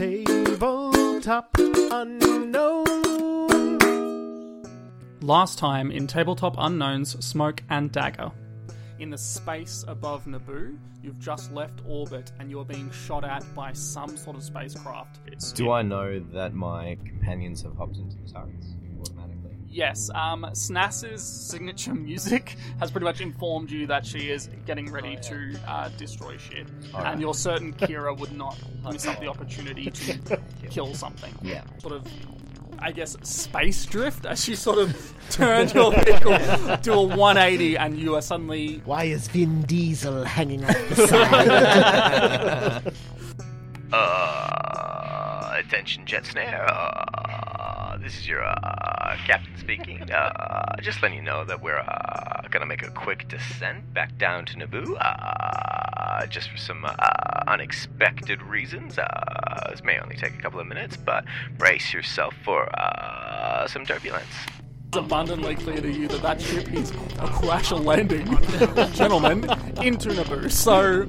Tabletop unknown. Last time in Tabletop Unknowns Smoke and Dagger. In the space above Naboo, you've just left orbit and you're being shot at by some sort of spacecraft. Do I know that my companions have hopped into the turrets automatically? Yes, um, Snas's signature music has pretty much informed you that she is getting ready to uh, destroy shit. Alright. And you're certain Kira would not miss up the opportunity to kill something. Yeah. Sort of, I guess, space drift as she sort of turned your vehicle to a 180 and you are suddenly. Why is Vin Diesel hanging off the side? Uh, attention, jet snare. Uh, this is your uh, captain speaking. Uh, just letting you know that we're uh, gonna make a quick descent back down to Naboo. Uh, just for some uh, unexpected reasons. Uh, this may only take a couple of minutes, but brace yourself for uh, some turbulence. It's abundantly clear to you that that ship is a crash landing, gentlemen, into Naboo. So,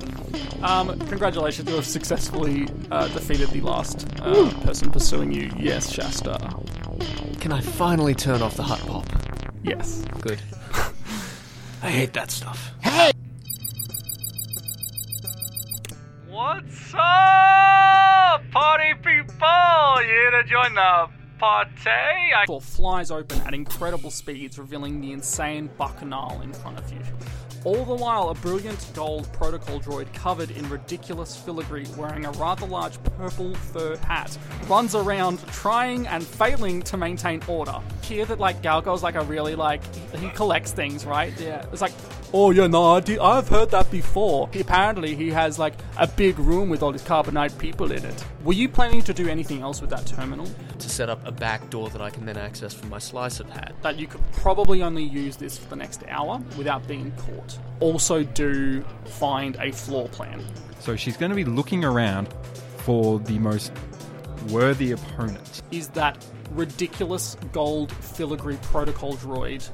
um, congratulations, you have successfully uh, defeated the last uh, person pursuing you. Yes, Shasta. Can I finally turn off the hot pop? Yes. Good. I hate that stuff. Hey! What's up, party people? You here to join the party? I Door flies open at incredible speeds, revealing the insane bacchanal in front of you. All the while, a brilliant gold protocol droid covered in ridiculous filigree, wearing a rather large purple fur hat, runs around trying and failing to maintain order. Hear that, like, Galgo's like a really, like, he collects things, right? Yeah. It's like, oh, yeah, no, I did- I've heard that before. Apparently, he has, like, a big room with all these carbonite people in it. Were you planning to do anything else with that terminal? To set up a back door that I can then access from my slicer pad. that you could probably only use this for the next hour without being caught. Also, do find a floor plan. So she's going to be looking around for the most worthy opponent. Is that ridiculous gold filigree protocol droid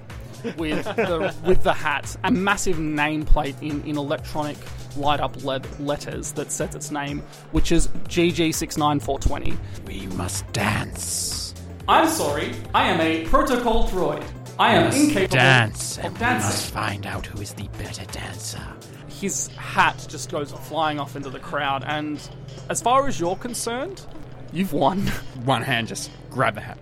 with the with the hat, a massive nameplate in, in electronic light up LED letters that says its name, which is GG69420. We must dance. I'm sorry, I am a protocol droid. I am incapable Dance. of And we dancing. must find out who is the better dancer. his hat just goes flying off into the crowd, and as far as you're concerned, you've won. One hand just grab the hat.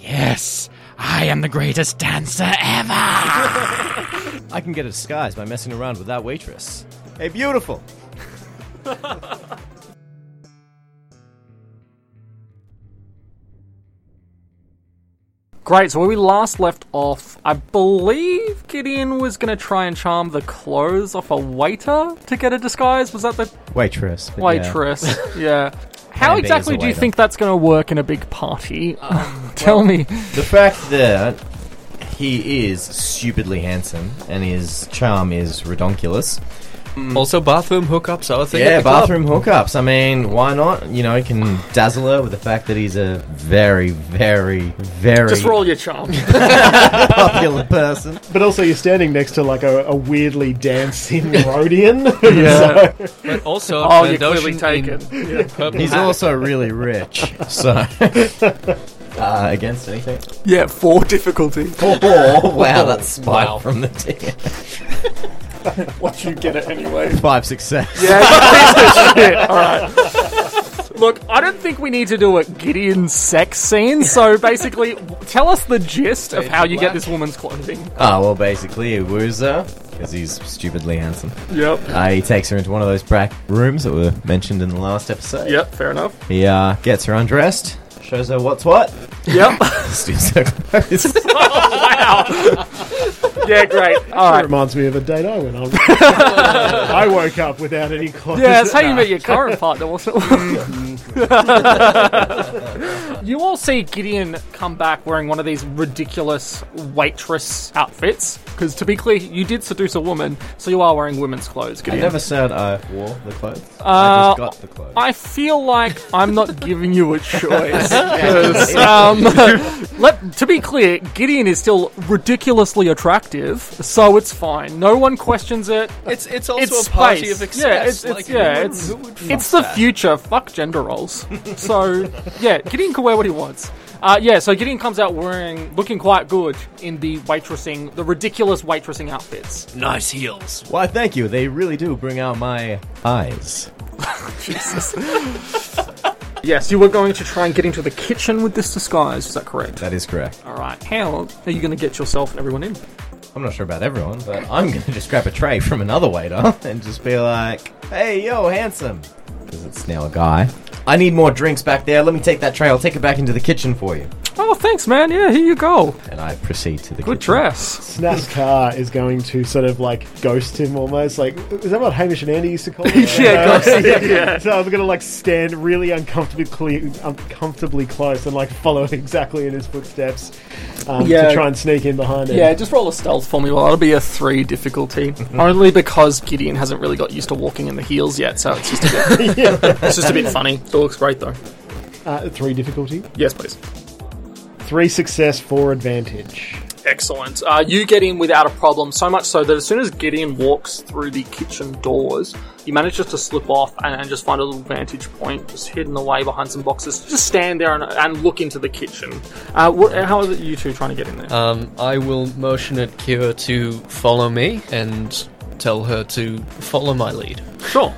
Yes, I am the greatest dancer ever. I can get a disguise by messing around with that waitress. Hey, beautiful! Great, so where we last left off, I believe Gideon was going to try and charm the clothes off a waiter to get a disguise. Was that the Waitress. but yeah. waitress? Yeah. How Plan B is exactly a do you waiter. think that's going to work in a big party? Um, tell me. The fact that he is stupidly handsome and his charm is redonkulous. Also, bathroom hookups are a thing. at Yeah, the club. bathroom hookups. I mean, why not? You know, you can dazzle her with the fact that he's a very, very, very Just roll your charm. popular person. but also, you're standing next to like a, a weirdly dancing Rodian. Yeah. But also, oh, you're Trandoshan clearly in taken. Yeah. purple He's hat. also really rich. So, uh, against anything? yeah, four difficulty. Oh, wow, that's spite Wow. from the team. What do you get it anyway. Five success. Yeah, piece of shit. All right. Look, I don't think we need to do a Gideon sex scene. So basically, tell us the gist of how you get this woman's clothing. Oh, well, basically, he woos her because he's stupidly handsome. Yep. Uh, he takes her into one of those back rooms that were mentioned in the last episode. Yep. Fair enough. He uh, gets her undressed, shows her what's what, Yep. steals her clothes. wow. yeah. Great. All It right. reminds me of a date I went on. I woke up without any clothes. Yeah, that's how you Nah. met your current partner, wasn't it? Mm-hmm. You all see Gideon come back wearing one of these ridiculous waitress outfits. Because to be clear, you did seduce a woman, so you are wearing women's clothes, I Gideon. never said I wore the clothes. I Uh, just got the clothes. I feel like I'm not giving you a choice. 'cause, um, let, to be clear, Gideon is still ridiculously attractive, so it's fine. No one questions it. It's it's also It's a party space. of excess. Yeah, it's, it's like, yeah, who would- it's who would it's fuck the that? future. Fuck gender roles. so yeah, Gideon can wear what he wants. Uh, yeah, so Gideon comes out wearing, looking quite good in the waitressing, the ridiculous waitressing outfits. Nice heels. Why, thank you. They really do bring out my eyes. Jesus. yes, you were going to try and get into the kitchen with this disguise. Is that correct? That is correct. All right. How are you going to get yourself and everyone in? I'm not sure about everyone, but I'm gonna just grab a tray from another waiter and just be like, "Hey, yo, handsome," because it's now a guy. I need more drinks back there. Let me take that tray. I'll take it back into the kitchen for you. Oh, thanks, man. Yeah, here you go. And I proceed to the Good kitchen. dress. Snap's car is going to sort of like ghost him almost. Like, is that what Hamish and Andy used to call it? Yeah, Uh, ghost, yeah, yeah. So I'm going to like stand really uncomfortably, uncomfortably close and like follow it exactly in his footsteps um, Yeah. to try and sneak in behind him. Yeah, just roll a stealth for me. Well, that'll be a three difficulty. Only because Gideon hasn't really got used to walking in the heels yet, so it's just a bit, it's just a bit funny. It looks great though. Uh, three difficulty, Yes, please. three success, four advantage. Excellent. Uh, you get in without a problem, so much so that as soon as Gideon walks through the kitchen doors, you manage just to slip off and, and just find a little vantage point, just hidden away behind some boxes. Just stand there and, and look into the kitchen. Uh, wh- how are you two trying to get in there? Um, I will motion at Kira to follow me and tell her to follow my lead. sure.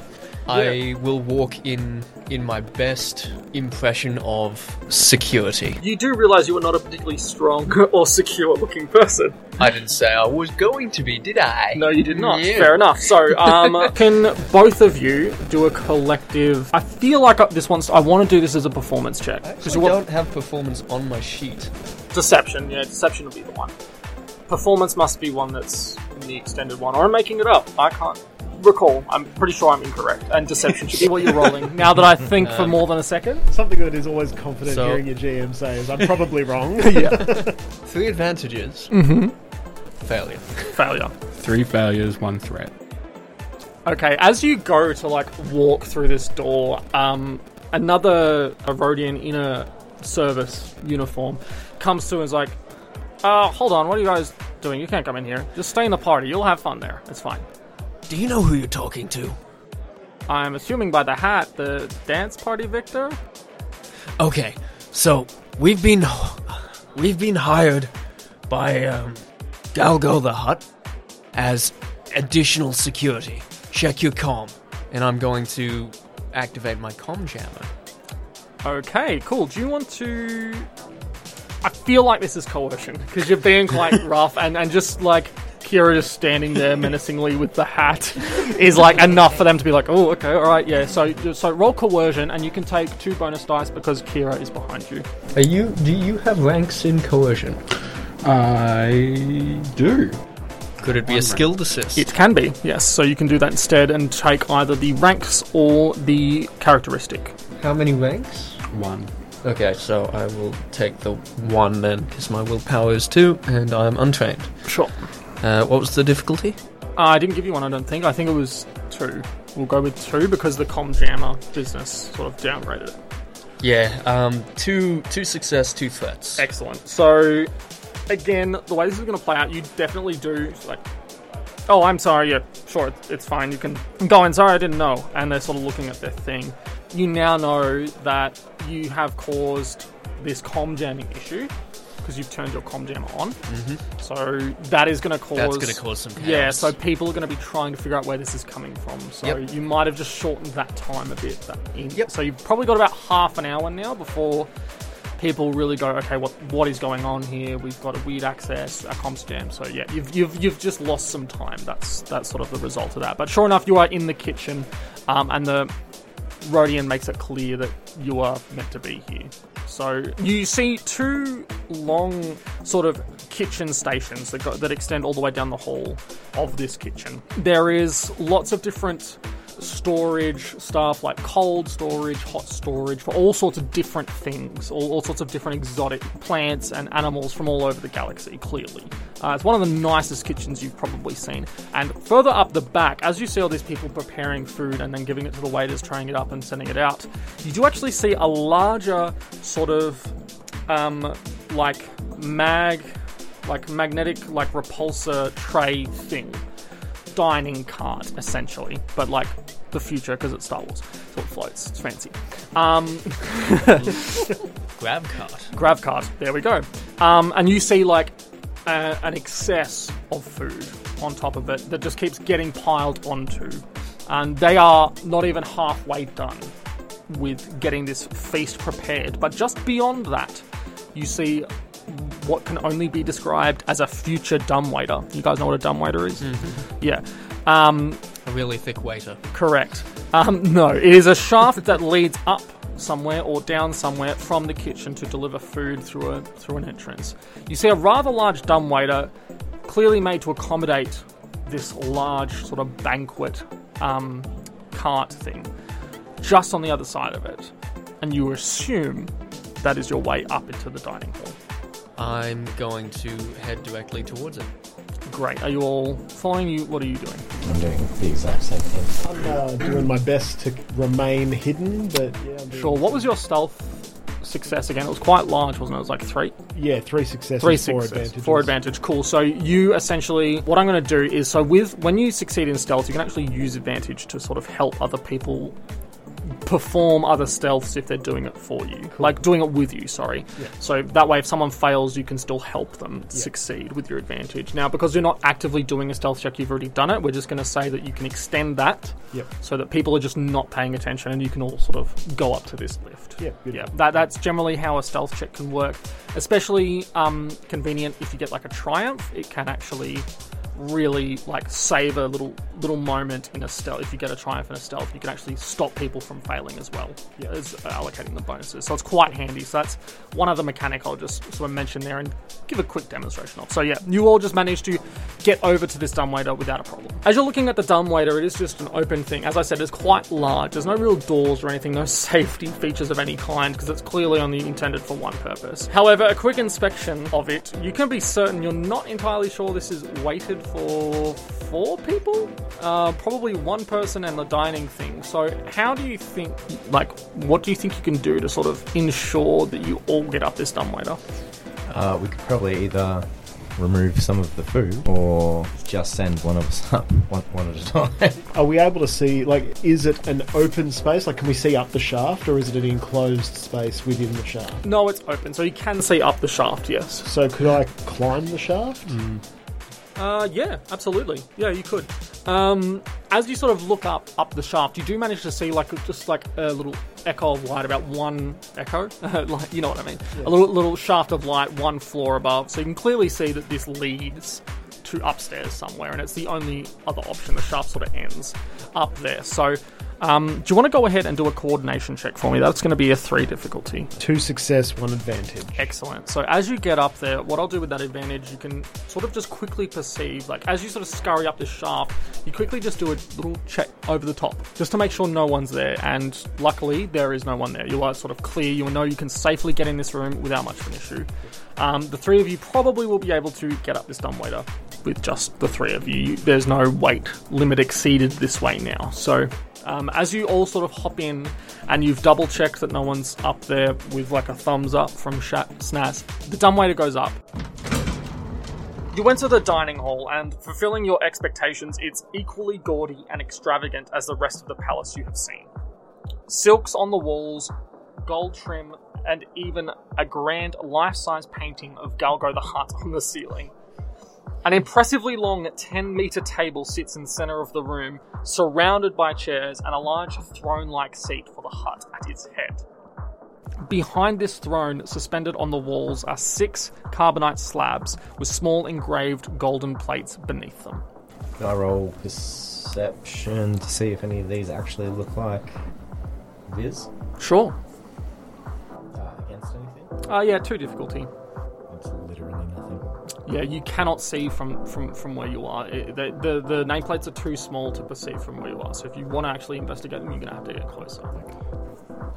I will walk in in my best impression of security. You do realize you are not a particularly strong or secure looking person. I didn't say I was going to be, did I? No, you did not. Yeah. Fair enough. So, um, can both of you do a collective? I feel like this one's. I want to do this as a performance check. I actually don't have performance on my sheet. Deception. Yeah, deception will be the one. Performance must be one that's in the extended one, or I'm making it up. I can't recall. I'm pretty sure I'm incorrect. And deception should be what you're rolling. Now that I think for more than a second. Something that is always confident So- hearing your GM say is, "I'm probably wrong." Three advantages. Mm-hmm. Failure. Failure. Three failures, one threat. Okay, as you go to like walk through this door, um, another Rodian in a service uniform comes to and is like, uh, hold on, what are you guys doing? You can't come in here. Just stay in the party. You'll have fun there. It's fine. Do you know who you're talking to? I'm assuming by the hat, the dance party Victor? Okay, so we've been we've been hired by um, Galgo the Hutt as additional security. Check your comm, and I'm going to activate my comm jammer. Okay, cool. Do you want to. I feel like this is coercion because you're being quite rough and, and just like Kira just standing there menacingly with the hat is like enough for them to be like, oh, okay, all right, yeah. So so roll coercion and you can take two bonus dice because Kira is behind you. Are you? Do you have ranks in coercion? I do. Could it be a skilled assist? It can be, yes. So you can do that instead and take either the ranks or the characteristic. How many ranks? One. Okay, so I will take the one then, because my willpower is two, and I'm untrained. Sure. Uh, what was the difficulty? Uh, I didn't give you one, I don't think. I think it was two. We'll go with two because the com jammer business sort of downgraded it. Yeah, um, two two success, two threats. Excellent. So, again, the way this is going to play out, you definitely do like. Oh, I'm sorry. Yeah, sure, it's, fine. You can go in. Sorry, I didn't know. And they're sort of looking at their thing. You now know that you have caused this com jamming issue because you've turned your com jammer on. Mm-hmm. So that is going to cause. That's going to cause some chaos. Yeah, so people are going to be trying to figure out where this is coming from. So Yep. you might have just shortened that time a bit. That in. Yep. So you've probably got about half an hour now before people really go, okay, what what is going on here? We've got a weird access, a comms jam. So yeah, you've you've you've just lost some time. That's that's sort of the result of that. But sure enough, you are in the kitchen, um, and the Rodian makes it clear that you are meant to be here. So you see two long sort of kitchen stations that go, that extend all the way down the hall of this kitchen. There is lots of different storage stuff like cold storage, hot storage for all sorts of different things, all, all sorts of different exotic plants and animals from all over the galaxy, clearly. Uh, it's one of the nicest kitchens you've probably seen. And further up the back, as you see all these people preparing food and then giving it to the waiters, trying it up and sending it out, you do actually see a larger sort of um, like mag, like magnetic, like repulsor tray thing dining cart, essentially, but like the future because it's Star Wars, so it floats. It's fancy. Um, Grab cart. grav cart. There we go. Um, and you see like uh, an excess of food on top of it that just keeps getting piled onto, and they are not even halfway done with getting this feast prepared. But just beyond that, you see what can only be described as a future dumbwaiter. You guys know what a dumbwaiter is? Yeah. Um, A really thick waiter. Correct. Um, no, it is a shaft that leads up somewhere or down somewhere from the kitchen to deliver food through a through an entrance. You see a rather large dumbwaiter, clearly made to accommodate this large sort of banquet um, cart thing, just on the other side of it, and you assume that is your way up into the dining hall. I'm going to head directly towards it. Great. Are you all following you? What are you doing? I'm doing the exact same thing. I'm uh, doing my best to remain hidden, but yeah. I'm doing- Sure. What was your stealth success again? It was quite large, wasn't it? It was like three. Yeah, three successes, Three four success, advantages. Four advantage. Cool. So you essentially, what I'm going to do is, so with when you succeed in stealth, you can actually use advantage to sort of help other people perform other stealths if they're doing it for you, like doing it with you. Sorry. So that way, if someone fails, you can still help them succeed with your advantage. Now, because you're not actively doing a stealth check, you've already done it. We're just going to say that you can extend that, Yep. so that people are just not paying attention, and you can all sort of go up to this lift. Yeah. Yeah, that, that's generally how a stealth check can work. Especially um, convenient if you get like a triumph. It can actually really like save a little little moment in a stealth. If you get a triumph in a stealth, you can actually stop people from failing as well Yeah, as uh, allocating the bonuses. So it's quite handy. So that's one other mechanic I'll just sort of mention there and give a quick demonstration of. So yeah, you all just managed to get over to this dumbwaiter without a problem. As you're looking at the dumbwaiter, it is just an open thing. As I said, it's quite large. There's no real doors or anything, no safety features of any kind because it's clearly only intended for one purpose. However, a quick inspection of it, you can be certain you're not entirely sure this is weighted for four people. Uh, probably one person and the dining thing. So, how do you think, like, what do you think you can do to sort of ensure that you all get up this dumbwaiter? Uh, we could probably either remove some of the food or just send one of us up one, one at a time. Are we able to see, like, is it an open space? Like, can we see up the shaft, or is it an enclosed space within the shaft? No, it's open, so you can see up the shaft, yes. So, could I climb the shaft? Uh, yeah, absolutely. Yeah, you could. Um, as you sort of look up up the shaft, you do manage to see like just like a little echo of light, about one echo, like you know what I mean, a little little shaft of light, one floor above. So you can clearly see that this leads to upstairs somewhere, and it's the only other option. The shaft sort of ends up there. So. Um, do you want to go ahead and do a coordination check for me? That's going to be a three difficulty. Two success, one advantage. Excellent. So as you get up there, what I'll do with that advantage, you can sort of just quickly perceive, like as you sort of scurry up the shaft, you quickly just do a little check over the top, just to make sure no one's there. And luckily, there is no one there. You are sort of clear. You know you can safely get in this room without much of an issue. Um, the three of you probably will be able to get up this dumbwaiter with just the three of you. There's no weight limit exceeded this way now. So um, as you all sort of hop in and you've double checked that no one's up there with like a thumbs up from Sha- Snaz, the dumbwaiter goes up. You enter the dining hall, and fulfilling your expectations, it's equally gaudy and extravagant as the rest of the palace you have seen. Silks on the walls, gold trim, and even a grand life size painting of Galgo the Hutt on the ceiling. An impressively long 10 meter table sits in the center of the room, surrounded by chairs and a large throne like seat for the hut at its head. Behind this throne, suspended on the walls, are six carbonite slabs with small engraved golden plates beneath them. Can I roll perception to see if any of these actually look like Viz? Sure. Uh, against anything? Uh, yeah, two difficulty. It's literally nothing. Yeah, you cannot see from from, from where you are. It, the, the the nameplates are too small to perceive from where you are. So if you want to actually investigate them, you're gonna have to get closer.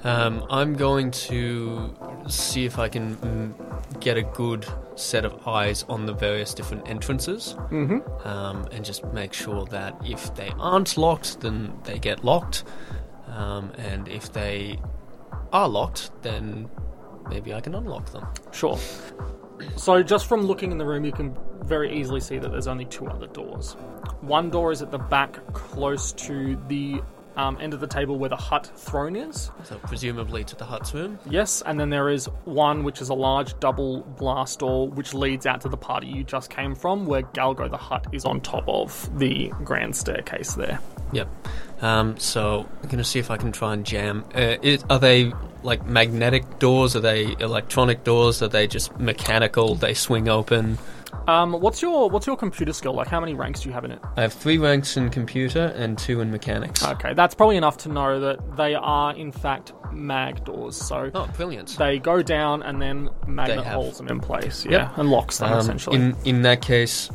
Um, I'm going to see if I can mm, get a good set of eyes on the various different entrances, Mm-hmm. um, and just make sure that if they aren't locked, then they get locked, um, and if they are locked, then maybe I can unlock them. Sure. So just from looking in the room, you can very easily see that there's only two other doors. One door is at the back, close to the um, end of the table where the hut throne is. So presumably to the hut's room. Yes, and then there is one which is a large double blast door which leads out to the party you just came from, where Galgo the Hutt is on top of the grand staircase there. Yep. Um, so I'm gonna see if I can try and jam. Uh, are they like magnetic doors? Are they electronic doors? Are they just mechanical? They swing open. Um, what's your what's your computer skill like? How many ranks do you have in it? I have three ranks in computer and two in mechanics. Okay, that's probably enough to know that they are in fact mag doors. So Oh, brilliant! they go down and then magnet holds them in place. Yeah, Yep. and locks them Um, essentially. in in that case,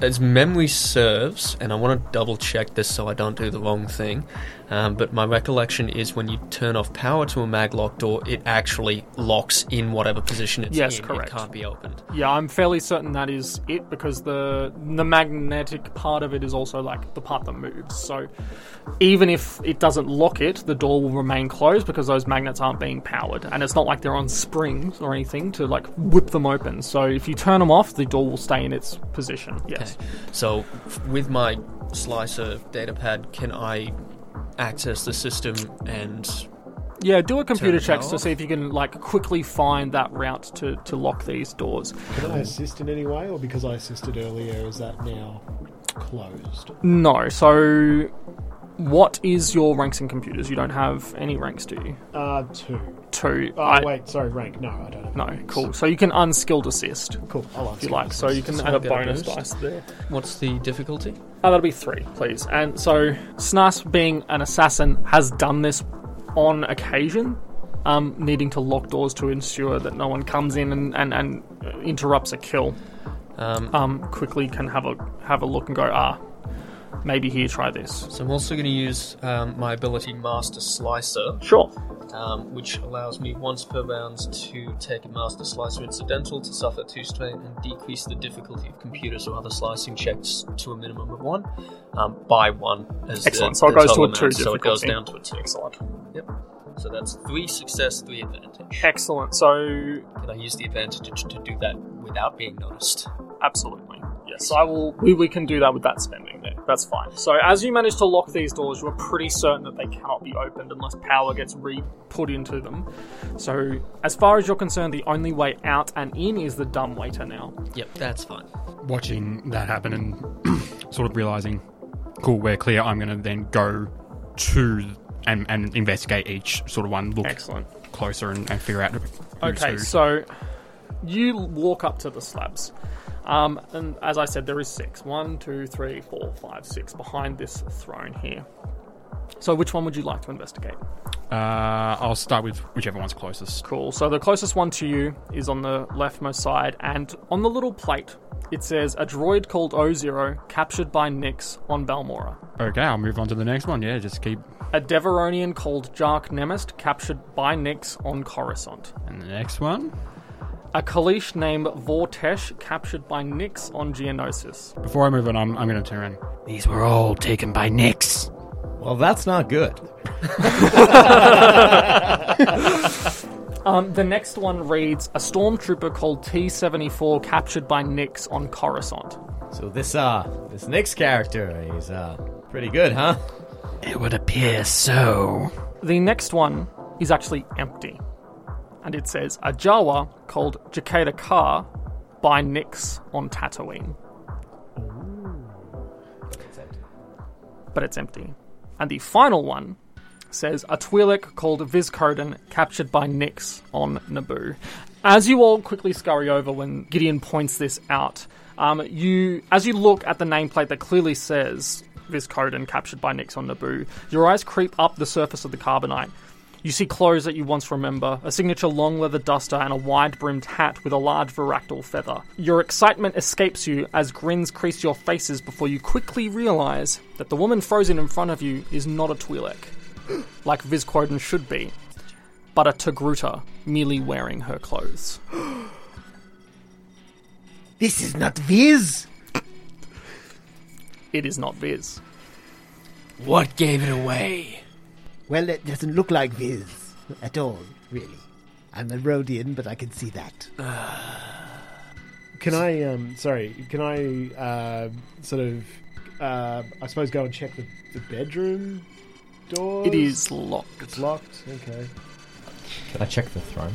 as memory serves, and I want to double check this so I don't do the wrong thing. Um, but my recollection is when you turn off power to a maglock door, it actually locks in whatever position it's Yes, in. correct. It can't be opened. Yeah, I'm fairly certain that is it because the the magnetic part of it is also like the part that moves. So even if it doesn't lock it, the door will remain closed because those magnets aren't being powered, and it's not like they're on springs or anything to like whip them open. So if you turn them off, the door will stay in its position. Yes. Okay. So f- with my slicer datapad, can I access the system and Yeah, do a computer check to see if you can like quickly find that route to to lock these doors. Can I assist in any way, or because I assisted earlier, is that now closed? No. So what is your ranks in computers? You don't have any ranks, do you? Uh, two. Two. Oh, I- wait, sorry, rank. No, I don't have No, ranks. cool. So you can unskilled assist Cool, I'll if you like. So you can So add I'll a get a bonus boost. dice there. what's the difficulty? Oh, that'll be three, please. And so Snas, being an assassin, has done this on occasion, um, needing to lock doors to ensure that no one comes in and, and, and interrupts a kill. Um, Um, quickly can have a have a look and go, ah, maybe here, try this. so I'm also going to use um, my ability Master Slicer, Sure. um, which allows me once per round to take a Master Slicer incidental to suffer two strain and decrease the difficulty of computers or other slicing checks to a minimum of one um, by one. As Excellent. The, so it goes to a two amount, So it goes down to a two. Excellent. Yep. So that's three success, three advantage. Excellent. So Can I use the advantage to do that without being noticed? Absolutely. Yes, I will. We, we can do that with that spending there. That's fine. So, as you manage to lock these doors, you are pretty certain that they cannot be opened unless power gets re put into them. So, as far as you're concerned, the only way out and in is the dumb waiter now. Yep, that's fine. Watching that happen and sort of realizing, cool, we're clear. I'm going to then go to and, and investigate each sort of one, look Excellent. closer and, and figure out. who's Okay, who. so you walk up to the slabs. Um, and as I said, there is six. One, two, three, four, five, six behind this throne here. So, which one would you like to investigate? Uh, I'll start with whichever one's closest. Cool. So the closest one to you is on the leftmost side, and on the little plate it says a droid called O0 captured by Nix on Balmorra. Okay, I'll move on to the next one. Yeah, just keep. A Devaronian called Jark Nemest captured by Nix on Coruscant. And the next one. A Kaleesh named Vortesh captured by Nyx on Geonosis. Before I move on, I'm, I'm going to turn in. These were all taken by Nyx. Well, that's not good. Um, the next one reads a stormtrooper called T74 captured by Nyx on Coruscant. So this uh this next character, he's uh pretty good, huh? It would appear so. The next one is actually empty. And it says a Jawa called Jakeda Ka by Nix on Tatooine. But it's empty. And the final one says a Twi'lek called Vizcoden captured by Nix on Naboo. As you all quickly scurry over when Gideon points this out, um, you as you look at the nameplate that clearly says Vizcoden captured by Nix on Naboo, your eyes creep up the surface of the carbonite. You see clothes that you once remember, a signature long leather duster, and a wide brimmed hat with a large varactyl feather. Your excitement escapes you as grins crease your faces before you quickly realize that the woman frozen in front of you is not a Twi'lek, like Vizquoden should be, but a Togruta merely wearing her clothes. This is not Viz. It is not Viz. What gave it away? Well, it doesn't look like Viz at all, really. I'm a Rodian, but I can see that. Can I, um, sorry, can I, uh, sort of, uh, I suppose go and check the, the bedroom door? It is locked. It's locked? Okay. Can I check the throne?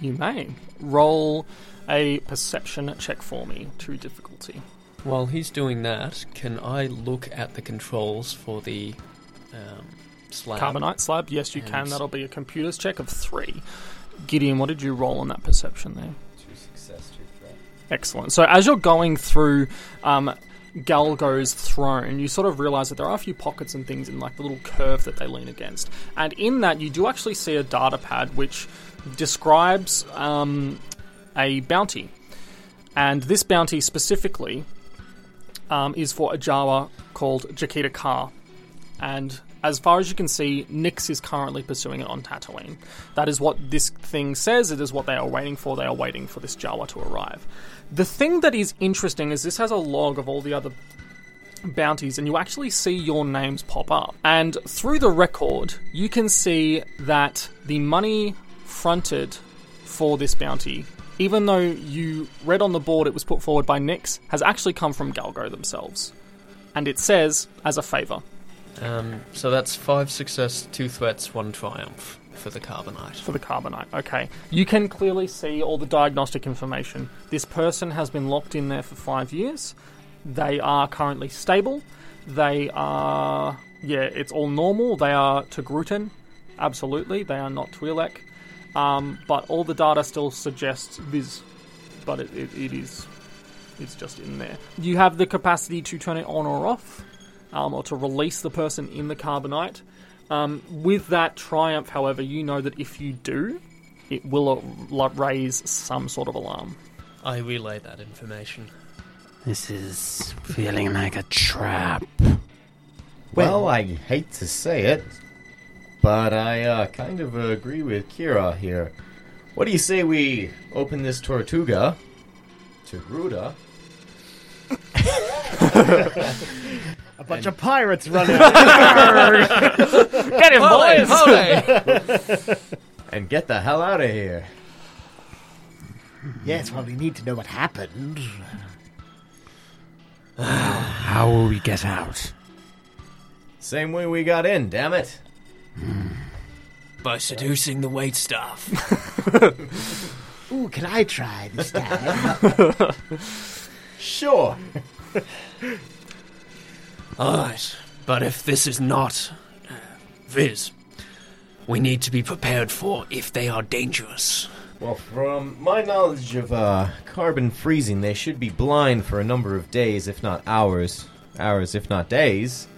You may. Roll a perception check for me to difficulty. While he's doing that, can I look at the controls for the um, slab? Carbonite slab, yes, you And can. That'll be a computer's check of three. Gideon, what did you roll on that perception there? Two success, two threat. Excellent. So as you're going through um, Galgo's throne, you sort of realize that there are a few pockets and things in like the little curve that they lean against, and in that you do actually see a data pad which describes um, a bounty, and this bounty specifically um, is for a Jawa called Jakita Kar, and as far as you can see, Nix is currently pursuing it on Tatooine. That is what this thing says. It is what they are waiting for. They are waiting for this Jawa to arrive. The thing that is interesting is this has a log of all the other bounties, and you actually see your names pop up. And through the record, you can see that the money fronted for this bounty, even though you read on the board it was put forward by Nix, has actually come from Galgo themselves. And it says, as a favour. Um, so that's five success, two threats, one triumph for the carbonite. For the carbonite, okay. You can clearly see all the diagnostic information. This person has been locked in there for five years. They are currently stable. They are, yeah, it's all normal. They are Togrutan, absolutely. They are not Twi'lek. Um, but all the data still suggests this, but it, it, it is, it's just in there. You have the capacity to turn it on or off, um, or to release the person in the carbonite. Um, with that triumph, however, you know that if you do, it will uh, raise some sort of alarm. I relay that information. This is feeling like a trap. Well, I hate to say it, but I uh, kind of agree with Kira here. What do you say we open this Tortuga to Gruda? A bunch of pirates running. Get him, boys! and get the hell out of here. Yes, well, we need to know what happened. How will we get out? Same way we got in, damn it. Hmm. By seducing the wait staff. Ooh, can I try this time? Sure. Alright, but if this is not uh, Viz, we need to be prepared for if they are dangerous. Well, from my knowledge of uh, carbon freezing, they should be blind for a number of days, if not hours. Hours, if not days.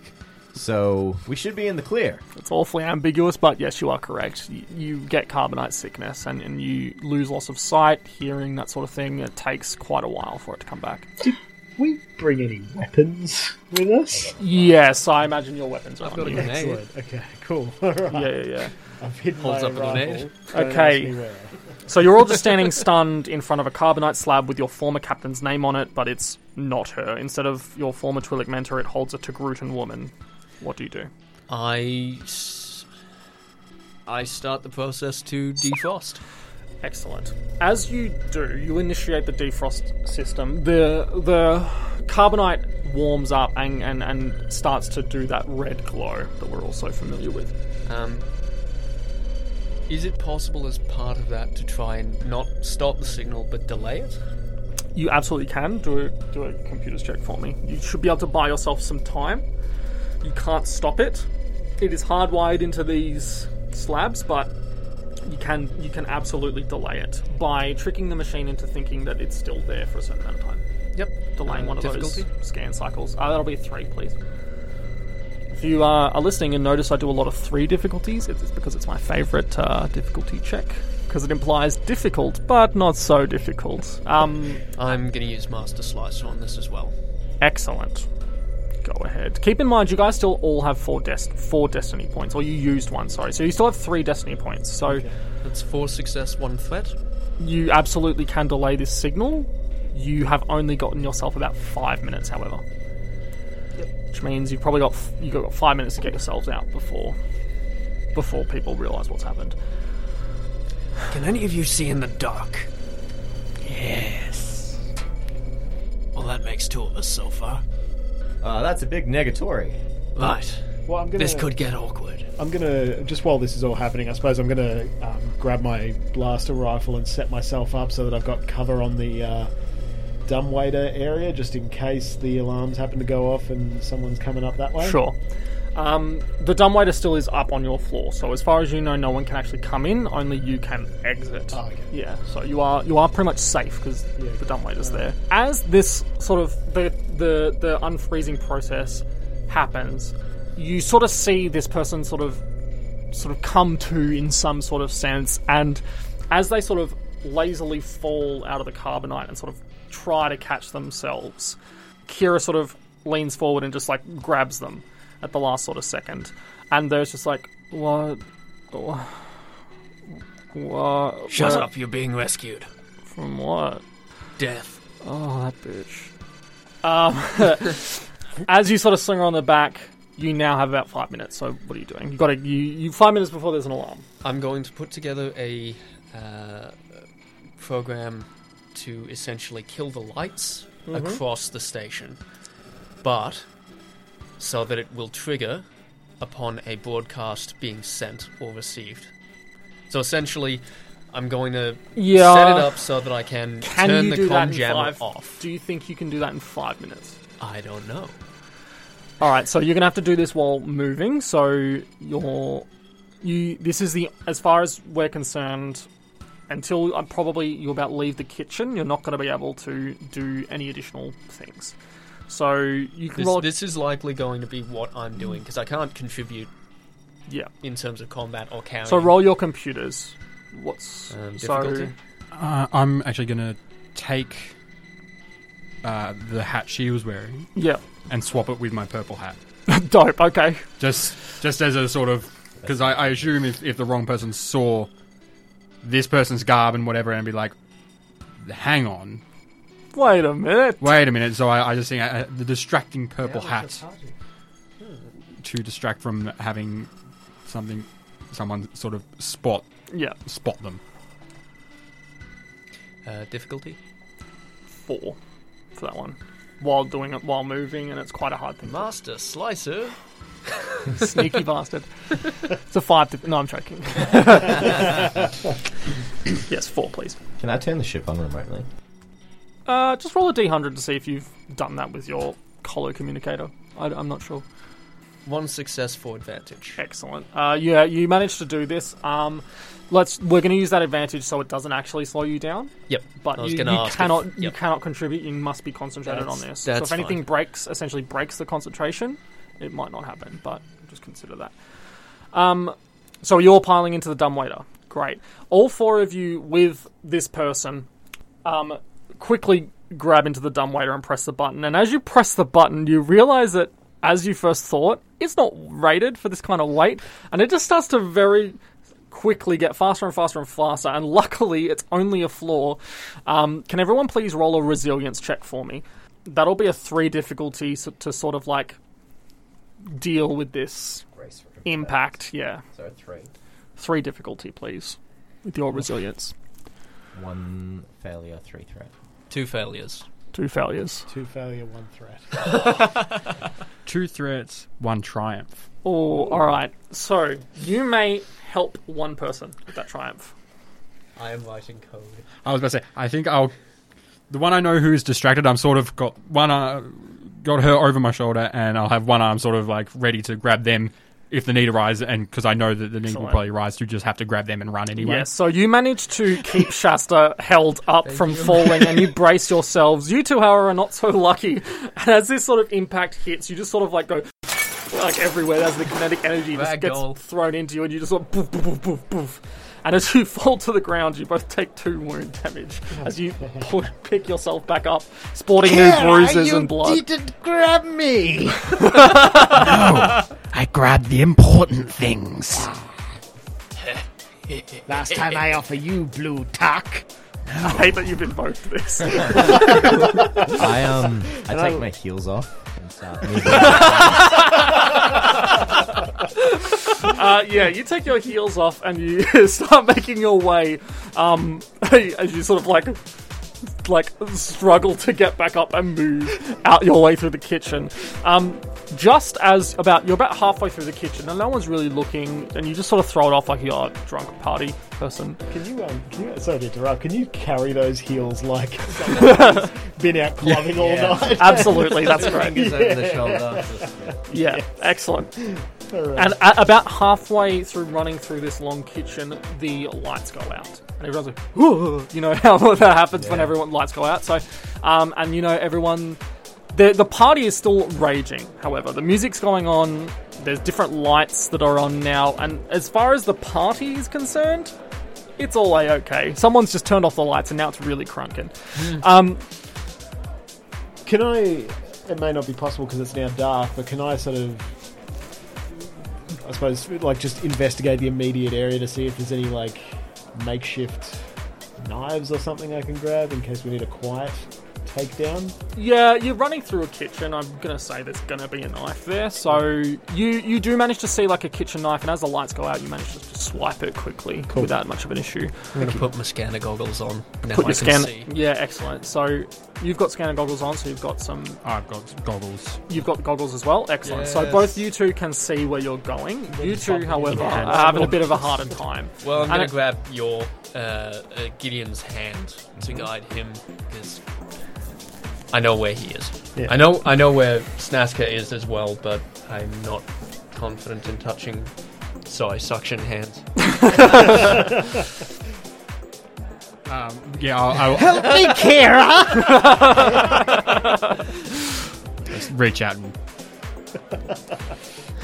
So we should be in the clear. It's awfully ambiguous, but yes, you are correct. You, you get carbonite sickness and, and you lose loss of sight, hearing, that sort of thing. It takes quite a while for it to come back. We bring any weapons with us? Yes, I imagine your weapons are I've on got a you. grenade. Excellent. Okay, cool. All right. Yeah, yeah, yeah. I've hidden Holds my up a rifle. grenade. Don't Okay. me where. So you're all just standing stunned in front of a carbonite slab with your former captain's name on it, but it's not her. Instead of your former Twi'lek mentor, it holds a Togrutan woman. What do you do? I. s- I start the process to defrost. Excellent. As you do, you initiate the defrost system. The the carbonite warms up and, and, and starts to do that red glow that we're all so familiar with. Um, is it possible as part of that to try and not stop the signal but delay it? You absolutely can do a do a computers check for me. You should be able to buy yourself some time. You can't stop it. It is hardwired into these slabs, but you can you can absolutely delay it by tricking the machine into thinking that it's still there for a certain amount of time. Yep. Delaying one of difficulty? those scan cycles. Uh, that'll be a three, please. if you uh, are listening and notice I do a lot of three difficulties, it's because it's my favorite uh, difficulty check. Because it implies difficult, but not so difficult. Um, I'm going to use Master Slicer on this as well. excellent. Go ahead. Keep in mind, you guys still all have four dest- four destiny points, or you used one. Sorry, so you still have three destiny points. So That's four success, one threat. you absolutely can delay this signal. You have only gotten yourself about five minutes, however. Which means you've probably got f- you got five minutes to get yourselves out before before people realise what's happened. Can any of you see in the dark? Yes. Well, that makes two of us so far. Uh, that's a big negatory. Right. Well, I'm gonna. This could get awkward. I'm gonna just while this is all happening, I suppose I'm gonna um, grab my blaster rifle and set myself up so that I've got cover on the uh, dumbwaiter area, just in case the alarms happen to go off and someone's coming up that way. Sure. Um, the dumbwaiter still is up on your floor, so as far as you know, no one can actually come in. Only you can exit. Oh, okay. Yeah, so you are you are pretty much safe because the dumbwaiter's there. As this sort of the the the unfreezing process happens, you sort of see this person sort of sort of come to in some sort of sense, and as they sort of lazily fall out of the carbonite and sort of try to catch themselves, Kira sort of leans forward and just like grabs them at the last sort of second, and there's just like what. What? Shut what- up, you're being rescued. From what? Death. Oh, that bitch. Um, as you sort of sling her on the back, you now have about five minutes. So what are you doing? You got to you, you five minutes before there's an alarm. I'm going to put together a uh, program to essentially kill the lights across the station, but so that it will trigger upon a broadcast being sent or received. So essentially, I'm going to Yeah. set it up so that I can, Can turn the com jammer off. Do you think you can do that in five minutes? I don't know. All right, so you're gonna have to do this while moving. So you're you. This is the as far as we're concerned. Until uh, probably you about leave the kitchen, you're not going to be able to do any additional things. So you can This, roll. this is likely going to be what I'm doing because I can't contribute yeah. in terms of combat or carrying. So roll your computers. What's Um, so- difficulty? Uh, I'm actually going to take uh, the hat she was wearing Yeah, and swap it with my purple hat. dope. Okay. Just just as a sort of. Because I, I assume if, if the wrong person saw this person's garb and whatever and be like, hang on, Wait a minute. wait a minute. So I, I just think uh, the distracting purple hat to distract from having something, someone sort of spot Yeah, spot them. Uh, difficulty? four for that one. While doing it, while moving, and it's quite a hard thing. Master Slicer. Sneaky bastard. It's a five. To, no, I'm joking. yes, four, please. Can I turn the ship on remotely? Uh, just roll a d100 to see if you've done that with your colo communicator. I, am not sure. One success for advantage. Excellent. Uh, yeah, you managed to do this. Um, let's. We're going to use that advantage so it doesn't actually slow you down. Yep. But I was you, gonna you ask if- cannot. You yep. cannot contribute. You must be concentrated That's- on this. So if that's anything fine. breaks, essentially breaks the concentration, it might not happen. But just consider that. Um, so you're piling into the dumbwaiter. Great. All four of you with this person, um, quickly grab into the dumbwaiter and press the button. And as you press the button, you realize that, as you first thought, it's not rated for this kind of weight, and it just starts to very quickly get faster and faster and faster. And luckily, it's only a floor. Um, can everyone please roll a resilience check for me? That'll be a three difficulty so, to sort of like deal with this impact. Yeah, So three. three difficulty, please, with your resilience. One failure, three threat. Two failures. Two failures. Two failure, one threat. Two threats, one triumph. Oh, all right. So you may help one person with that triumph. I am writing code. I was about to say, I think I'll. The one I know who's distracted, I'm sort of got one uh, got her over my shoulder, and I'll have one arm sort of like ready to grab them if the need arises, and because I know that the need will probably rise to just have to grab them and run anyway. Yes. So you manage to keep Shasta held up from falling, and you brace yourselves. You two, however, are not so lucky. And as this sort of impact hits, you just sort of like go like everywhere. As the kinetic energy just Bad gets goal. thrown into you, and you just sort of poof, poof, poof, poof, poof. And as you fall to the ground, you both take two wound damage as you pull, pick yourself back up, sporting new bruises and blood. You didn't grab me. no, I grabbed the important things. Last time I offer you Blu Tack. I hate that you've invoked this. I um, I take my heels off and start moving. uh, yeah, you take your heels off and you start making your way um, as you sort of like like struggle to get back up and move out your way through the kitchen. Um, just as about you're about halfway through the kitchen and no one's really looking, and you just sort of throw it off like you're a drunk party person. Can you, um, can you, sorry to interrupt, can you carry those heels like someone who's been out clubbing all Yeah. night? Absolutely, that's great. Fingers over the shoulder. just- Yeah, excellent. Alright. And at about halfway through running through this long kitchen, the lights go out. And everyone's like, "Whoa," you know how that happens when everyone lights go out. So, um, and you know, everyone, the, the party is still raging. However, the music's going on, there's different lights that are on now. And as far as the party is concerned, it's all a okay. Someone's just turned off the lights and now it's really crunking. Um, Can I? It may not be possible because it's now dark, but can I sort of, I suppose, like just investigate the immediate area to see if there's any like makeshift knives or something I can grab in case we need a quiet takedown? Yeah, you're running through a kitchen. I'm gonna say there's gonna be a knife there. So you you do manage to see like a kitchen knife, and as the lights go out, you manage to just swipe it quickly without much of an issue. I'm gonna put my scanner goggles on. Now Put I your can scanner. see. Yeah, excellent. So you've got scanner goggles on, so you've got some. I've got goggles. You've got goggles as well. Excellent. So both you two can see where you're going. You two, however, Yeah. are having a bit of a harder time. Well, I'm And gonna it- grab your uh, uh, Gideon's hand to guide him because I know where he is. Yeah. I know I know where Snaska is as well, but I'm not confident in touching. So I suction hands. Um, yeah, I'll, I'll Help me, Kira. just reach out and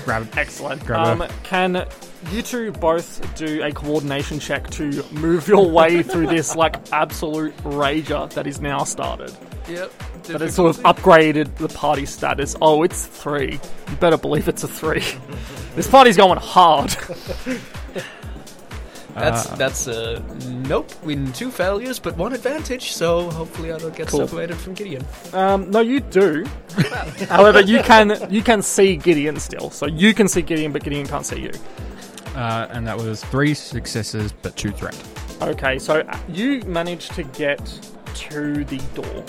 grab it. Excellent. Grab Um, can you two both do a coordination check to move your way through this like absolute rager that is now started? Yep. That it sort of upgraded the party status. Oh, it's three. You better believe it's a three. this party's going hard. That's that's a nope. Win two failures, but one advantage. So hopefully I don't get Cool. separated from Gideon. Um, no, you do. However, you can you can see Gideon still, so you can see Gideon, but Gideon can't see you. Uh, and that was three successes, but two threat. Okay, so uh, you managed to get to the door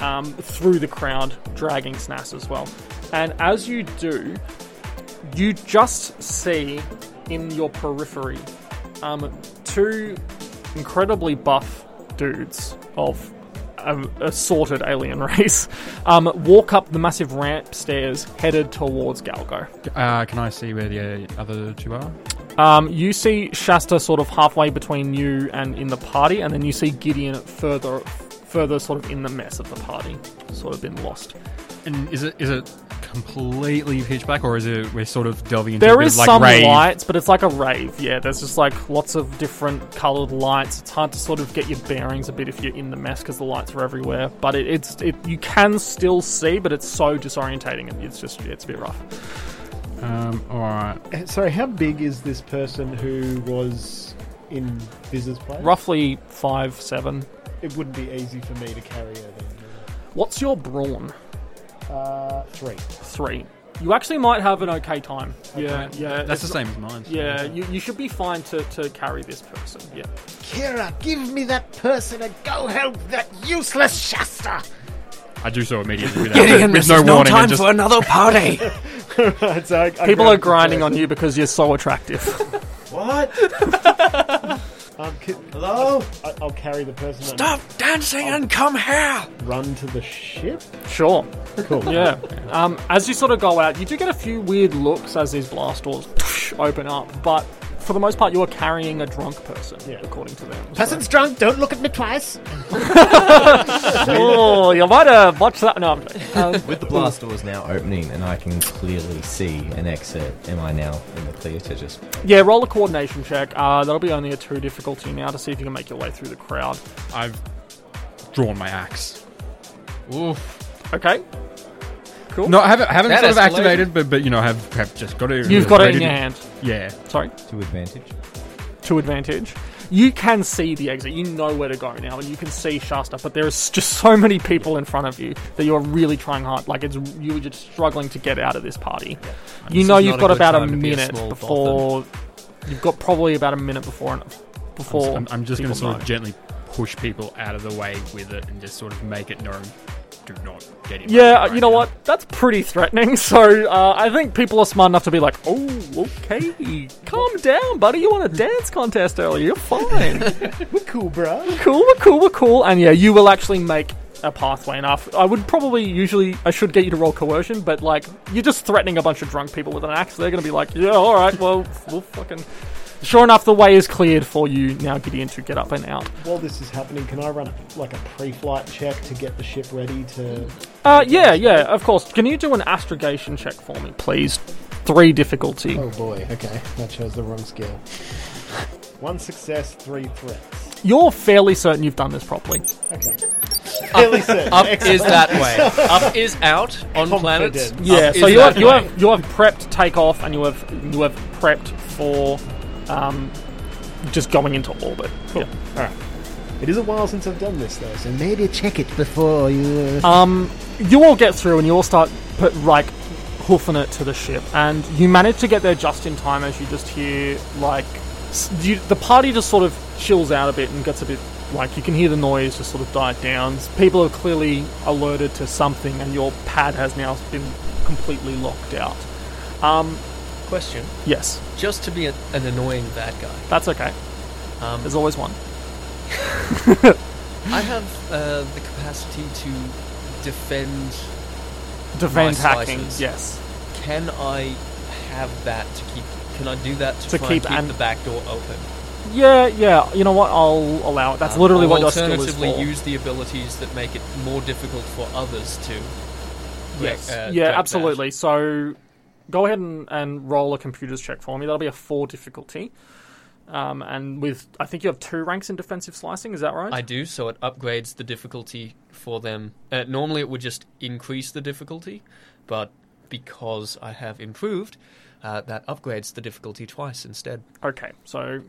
um, through the crowd, dragging Snas as well. And as you do, you just see in your periphery um, two incredibly buff dudes of um, assorted alien race um, walk up the massive ramp stairs headed towards Galgo. Uh, can I see where the other two are? Um, you see Shasta sort of halfway between you and in the party, and then you see Gideon further, further sort of in the mess of the party, sort of been lost. And is it is it completely pitch black, or is it we're sort of delving into a bit is of, like some rave? lights, but it's like a rave. Yeah, there's just like lots of different coloured lights. It's hard to sort of get your bearings a bit if you're in the mess because the lights are everywhere. But it, it's it you can still see, but it's so disorientating. and It's just it's a bit rough. Um, all right. Uh, Sorry, how big is this person who was in Business place? Roughly five seven. It wouldn't be easy for me to carry her then. What's your brawn? Uh, three. Three. You actually might have an okay time. Yeah, yeah. That's the it's same as mine. so- Yeah, you, you should be fine to, to carry this person. Yeah. Kira, give me that person and go help that useless Shasta. I do so immediately with, Gideon, with this no is no warning. time and just, for another party. Right, so I- I People grabbed are the grinding on you because you're so attractive. What? Um, ca- Hello? I- I'll carry the person Stop dancing and come here. run to the ship. sure. Cool. Yeah. Um, as you sort of go out, you do get a few weird looks as these blast doors open up, but for the most part, you are carrying a drunk person, Yeah. according to them. Person's drunk, don't look at me twice. oh, you might have watched that. No, Um, With the blast doors now opening and I can clearly see an exit, am I now in the clear to just. yeah, roll a coordination check. Uh, that'll be only a two difficulty now to see if you can make your way through the crowd. I've drawn my axe. Oof. Okay. Cool. No, I haven't, haven't That sort of escalated. activated, but but you know, have have just got it. You've got it in your hand. Yeah. Sorry. To advantage? to advantage. You can see the exit. You know where to go now, and you can see Shasta. But there's just so many people in front of you that you're really trying hard. Like it's you're just struggling to get out of this party. you This know is you've not a got good about a time to be a minute small before. You've got probably about a minute before before. I'm, I'm just going people to sort know. of gently push people out of the way with it and just sort of make it known. Do not get way Yeah, right you know now. what? That's pretty threatening. So uh, I think people are smart enough to be like, "Oh, okay, calm down, buddy. You won a dance contest earlier. You're fine. We're cool, bro. cool, we're cool, we're cool. And yeah, you will actually make a pathway enough. I would probably usually I should get you to roll coercion, but like you're just threatening a bunch of drunk people with an axe. They're gonna be like, yeah, all right, well, we'll fucking. Sure enough, the way is cleared for you now, Gideon, to get up and out. While this is happening, can I run like a pre-flight check to get the ship ready to? Uh, yeah, yeah, of course. Can you do an astrogation check for me, please? Three difficulty. Oh boy. Okay, that shows the wrong skill. One success, three threats. You're fairly certain you've done this properly. Okay. Fairly certain. Up is that way. Up is out on planets. Confident. Yeah, Up so is you that have, you way. have you have prepped takeoff, and you have you have prepped for um, just going into orbit. Cool. All right. It is a while since I've done this though, so Maybe check it before you. uh, Um, you all get through, and you all start put like hoofing it to the ship, and you manage to get there just in time as you just hear like you, the party just sort of chills out a bit and gets a bit like you can hear the noise just sort of die down. People are clearly alerted to something, and your pad has now been completely locked out. Um, Question: yes, Just to be a, an annoying bad guy. that's okay. Um, There's always one. I have uh, the capacity to defend. Defend hacking. slices. Yes. Can I have that to keep? Can I do that to, To keep keep the back door open? Yeah, yeah. You know what? I'll allow it. That's Um, literally what your skill is Alternatively, use the abilities that make it more difficult for others to. Yes. uh, yeah, absolutely. So go ahead and, and roll a computers check for me. That'll be a four difficulty. Um, and with, I think you have two ranks in defensive slicing. Is that right? I do, so it upgrades the difficulty for them. Uh, normally, it would just increase the difficulty, but because I have improved, uh, that upgrades the difficulty twice instead. okay. So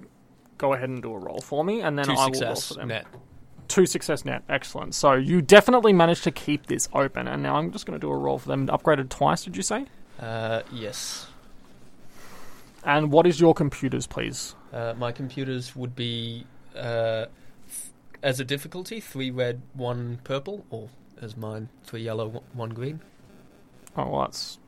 go ahead and do a roll for me, and then Two I will roll for them. net. Two success net. Excellent. So you definitely managed to keep this open, and now I'm just going to do a roll for them. Upgraded twice, did you say? Uh, yes. And what is your computers, please? Uh, my computers would be uh, th- as a difficulty three red, one purple, or as mine three yellow, one- green. Oh, well, that's.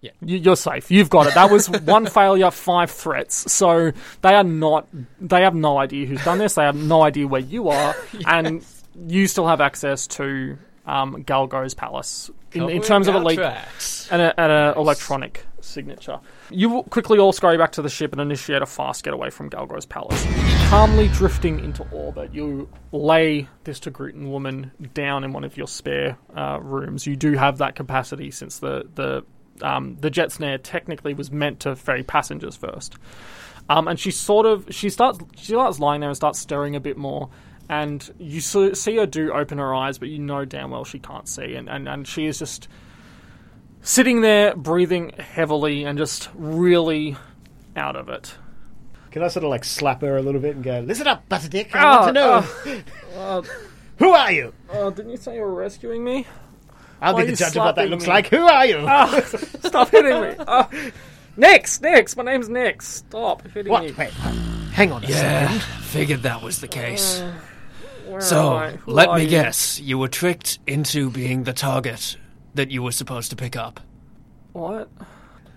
Yeah. You, you're safe. You've got it. That was one failure, five threats. So they are not. They have no idea who's done this. They have no idea where you are, and you still have access to um, Galgo's palace in, in terms of our elite and a, and a electronic signature. You quickly all scurry back to the ship and initiate a fast getaway from Galgo's palace. Calmly drifting into orbit, you lay this Togrutan woman down in one of your spare uh, rooms. You do have that capacity since the the um, the jet snare technically was meant to ferry passengers first. Um, and she sort of she starts she starts lying there and starts stirring a bit more. And you see her do open her eyes, but you know damn well she can't see, and, and, and she is just sitting there breathing heavily and just really out of it. Can I sort of like slap her a little bit and go, Listen up, Butterdick. I Ah, want to know. Who are you? Oh, didn't you say you were rescuing me? I'll Why be the judge of what that looks me? like. Who are you? Ah, stop hitting me! Ah. Nix, Nix, my name's Nix. Stop hitting what? me. Wait. Hang on a Yeah, second. figured that was the case. Where So, I? Let me you? guess, you were tricked into being the target that you were supposed to pick up. What?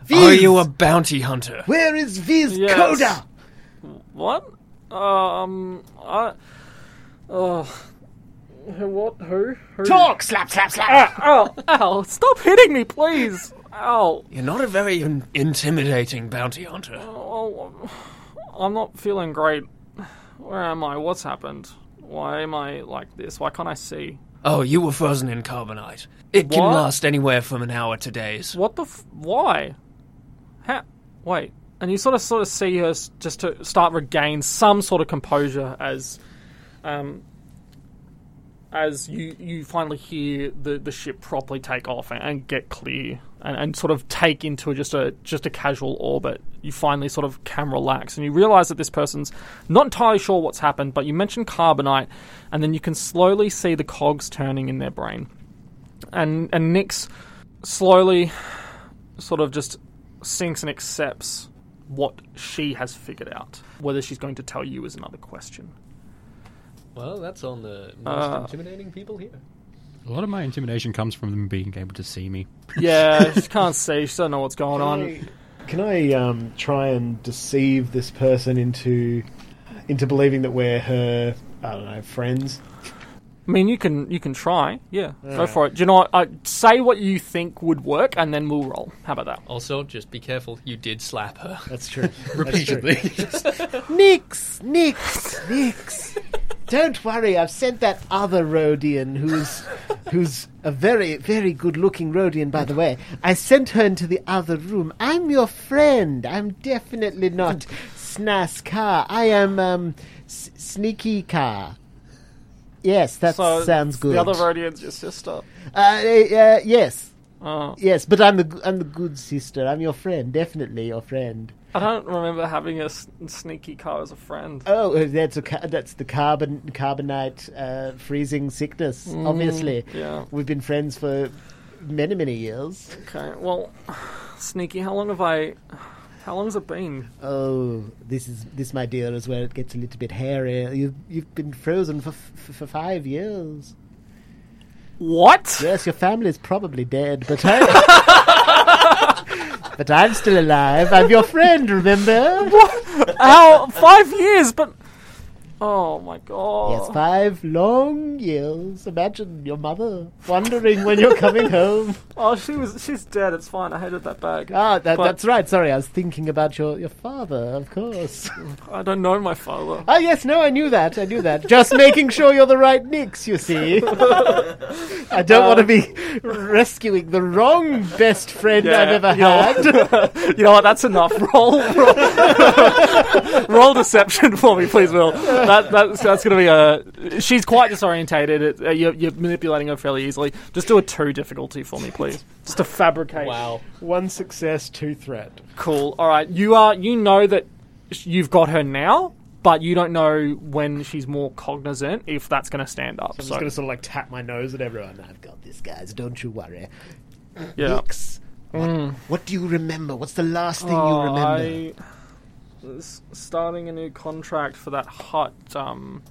Viz, Are you a bounty hunter? Where is Viz Yes. Coda? What? Um, I. Oh. Who- What? Who? Who? Talk! Slap, slap, slap! Ah, ow, ow, stop hitting me, please! Ow. You're not a very in- intimidating bounty hunter. Oh, I'm not feeling great. Where am I? What's happened? Why am I like this? Why can't I see? Oh, you were frozen in carbonite. It can What? last anywhere from an hour to days. What the? F- why? How? Wait. And you sort of sort of see her s- just to start regain some sort of composure as, um, as you you finally hear the, the ship properly take off and, and get clear and, and sort of take into just a just a casual orbit. You finally sort of can relax and you realize that this person's not entirely sure what's happened, but you mention carbonite, and then you can slowly see the cogs turning in their brain, and and Nyx slowly sort of just sinks and accepts what she has figured out. Whether she's going to tell you is another question. Well, that's on the most Uh, intimidating people here. A lot of my intimidation comes from them being able to see me. Yeah, she can't see. She doesn't know what's going on. Can I, can I um, try and deceive this person into into believing that we're her? I don't know, friends. I mean, you can you can try. Yeah, go Alright. for it. Do you know what? I, say what you think would work, and then we'll roll. How about that? Also, just be careful. You did slap her. That's true. Repeatedly. Nix, Nix, Nix. Don't worry, I've sent that other Rodian who's who's a very, very good looking Rodian, by the way. I sent her into the other room. I'm your friend. I'm definitely not Snas Car. I am um S- Sneaky Car. Yes, that so sounds good. The other Rodian's your sister. uh, uh, yes. Oh. Yes, but I'm the I'm the good sister. I'm your friend, definitely your friend. I don't remember having a s- sneaky car as a friend. Oh, uh, that's a ca- that's the carbon carbonite uh, freezing sickness. Mm, obviously, yeah. we've been friends for many many years. Okay, well, sneaky. How long have I? How long has it been? Oh, this is this, my dear, is where it gets a little bit hairy. You've you've been frozen for f- for five years. What? Yes, your family is probably dead, but I. but I'm still alive. I'm your friend. Remember? What? How? Five years, but. Oh my god. Yes, five long years. Imagine your mother wondering when you're coming home. Oh, she was. She's dead. It's fine. I hated that bag. Ah, that, But that's right. Sorry, I was thinking about your, your father, of course. I don't know my father. Ah, yes, no, I knew that. I knew that. Just making sure you're the right Nix, you see. I don't want to be rescuing the wrong best friend I've ever had. you know what? That's enough. Roll, roll, roll deception for me, please, Will. That, that's that's going to be a. She's quite disorientated. It, uh, you're, you're manipulating her fairly easily. Just do a two difficulty for me, please. Just to fabricate. Wow. One success, two threat. Cool. All right. You are. You know that you've got her now, but you don't know when she's more cognizant if that's going to stand up. I'm just going to sort of like tap my nose at everyone. I've got this, guys. Don't you worry. yeah. Nix, what, Mm. what do you remember? What's the last thing Oh, you remember? I was starting a new contract for that hot Um,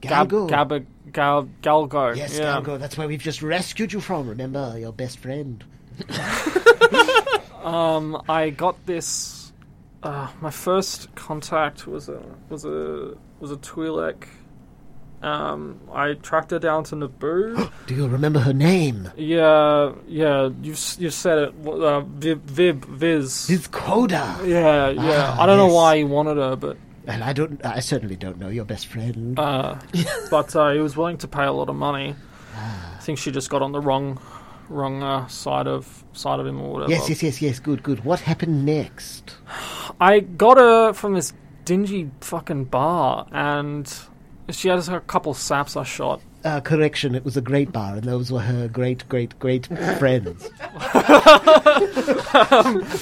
Galgo. Gab, Gal, Galgo. Yes, yeah. Galgo. That's where we've just rescued you from. Remember, your best friend. Um, I got this. Uh, my first contact was a was a was a Twi'lek. Um, I tracked her down to Naboo. Do you remember her name? yeah, yeah, you've you've said it. Uh, Vib, Vib, Viz. Viz Coda. Yeah, yeah. Ah, I don't know yes. why he wanted her, but Well, I don't. I certainly don't know your best friend. uh, but uh, he was willing to pay a lot of money. I think she just got on the wrong wrong uh, side of side of him or whatever. yes, yes, yes, yes. Good, good. What happened next? I got her from this dingy fucking bar, and she had a couple saps I shot. Uh, correction. It was a great bar, and those were her great, great, great friends.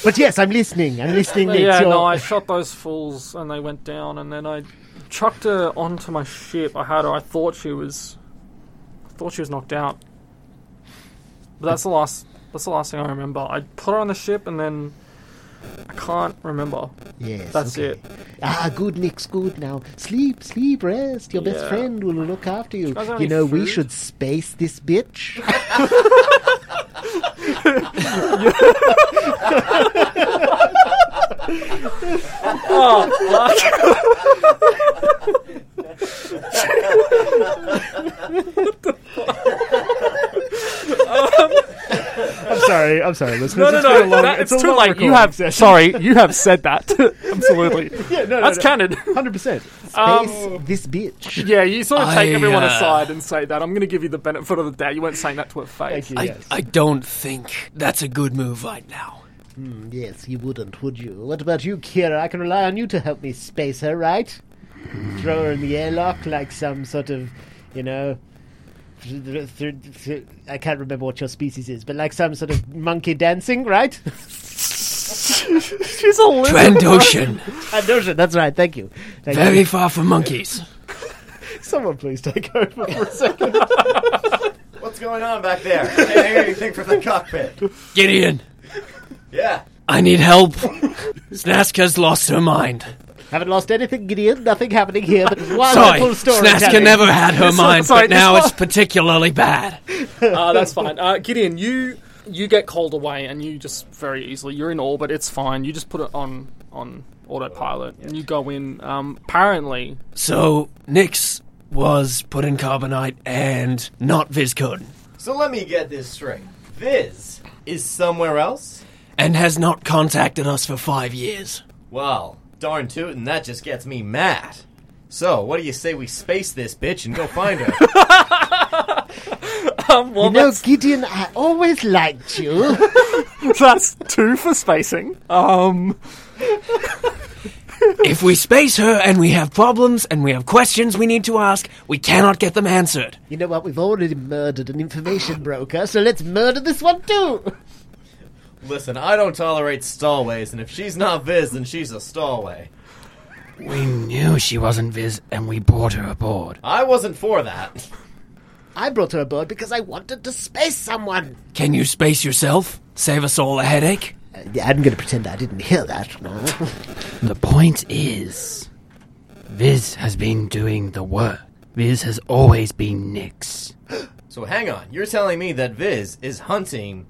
but yes, I'm listening. I'm listening. Nate. yeah, You're- no, I shot those fools, and they went down, and then I chucked her onto my ship. I had her. I thought she was, I thought she was knocked out. But that's the last. That's the last thing I remember. I put her on the ship, and then I can't remember. Yes, That's okay. it. Ah, good, Nick's good now. Sleep, sleep, rest. Your best Yeah. friend will look after you. guys have You any know, we food? should space this bitch. I'm sorry, I'm sorry, listeners. No, no, It's no. long- that- it's a too long late. You have. session. Sorry, you have said that. Absolutely. Yeah, no, no, That's no. canon. Hundred percent. Um, Space this bitch. Yeah, you sort of take everyone uh, aside and say that. I'm going to give you the benefit of the doubt. You weren't saying that to her face. Thank you. I, yes. I don't think that's a good move right now. Yes, you wouldn't, would you? What about you, Kira? I can rely on you to help me space her, right? Throw her in the airlock like some sort of, you know. th- th- th- I can't remember what your species is, but like some sort of monkey dancing, right? She's a lizard. Trandoshan, Andosha, that's right. Thank you. Thank very you. far from monkeys. Someone please take over for a second. What's going on back there? I Can't hear anything from the cockpit. Gideon, Yeah. I need help. Snaska's lost her mind. Haven't lost anything, Gideon. Nothing happening here. But Sorry, wonderful story. Snaska never had her mind, sorry, but now it's particularly bad. Uh, that's fine. Uh, Gideon, you you get called away, and you just very easily. You're in orbit. It's fine. You just put it on on autopilot, and you go in. Um, apparently, So, Nix was put in carbonite and not Viz Coda, So let me get this straight. Viz is somewhere else? and has not contacted us for five years. Well, darn tootin', that just gets me mad. So, what do you say we space this bitch and go find her? um, well, You know, that's, Gideon, I always liked you. that's two for spacing. Um, If we space her and we have problems and we have questions we need to ask, we cannot get them answered. you know what? We've already murdered an information broker, so let's murder this one too. Listen, I don't tolerate stallways, and if she's not Viz, then she's a stallway. We knew she wasn't Viz, and we brought her aboard. I wasn't for that. I brought her aboard because I wanted to space someone. Can you space yourself? Save us all a headache? Uh, yeah, I'm going to pretend I didn't hear that. No. The point is, Viz has been doing the work. Viz has always been Nix. So hang on, you're telling me that Viz is hunting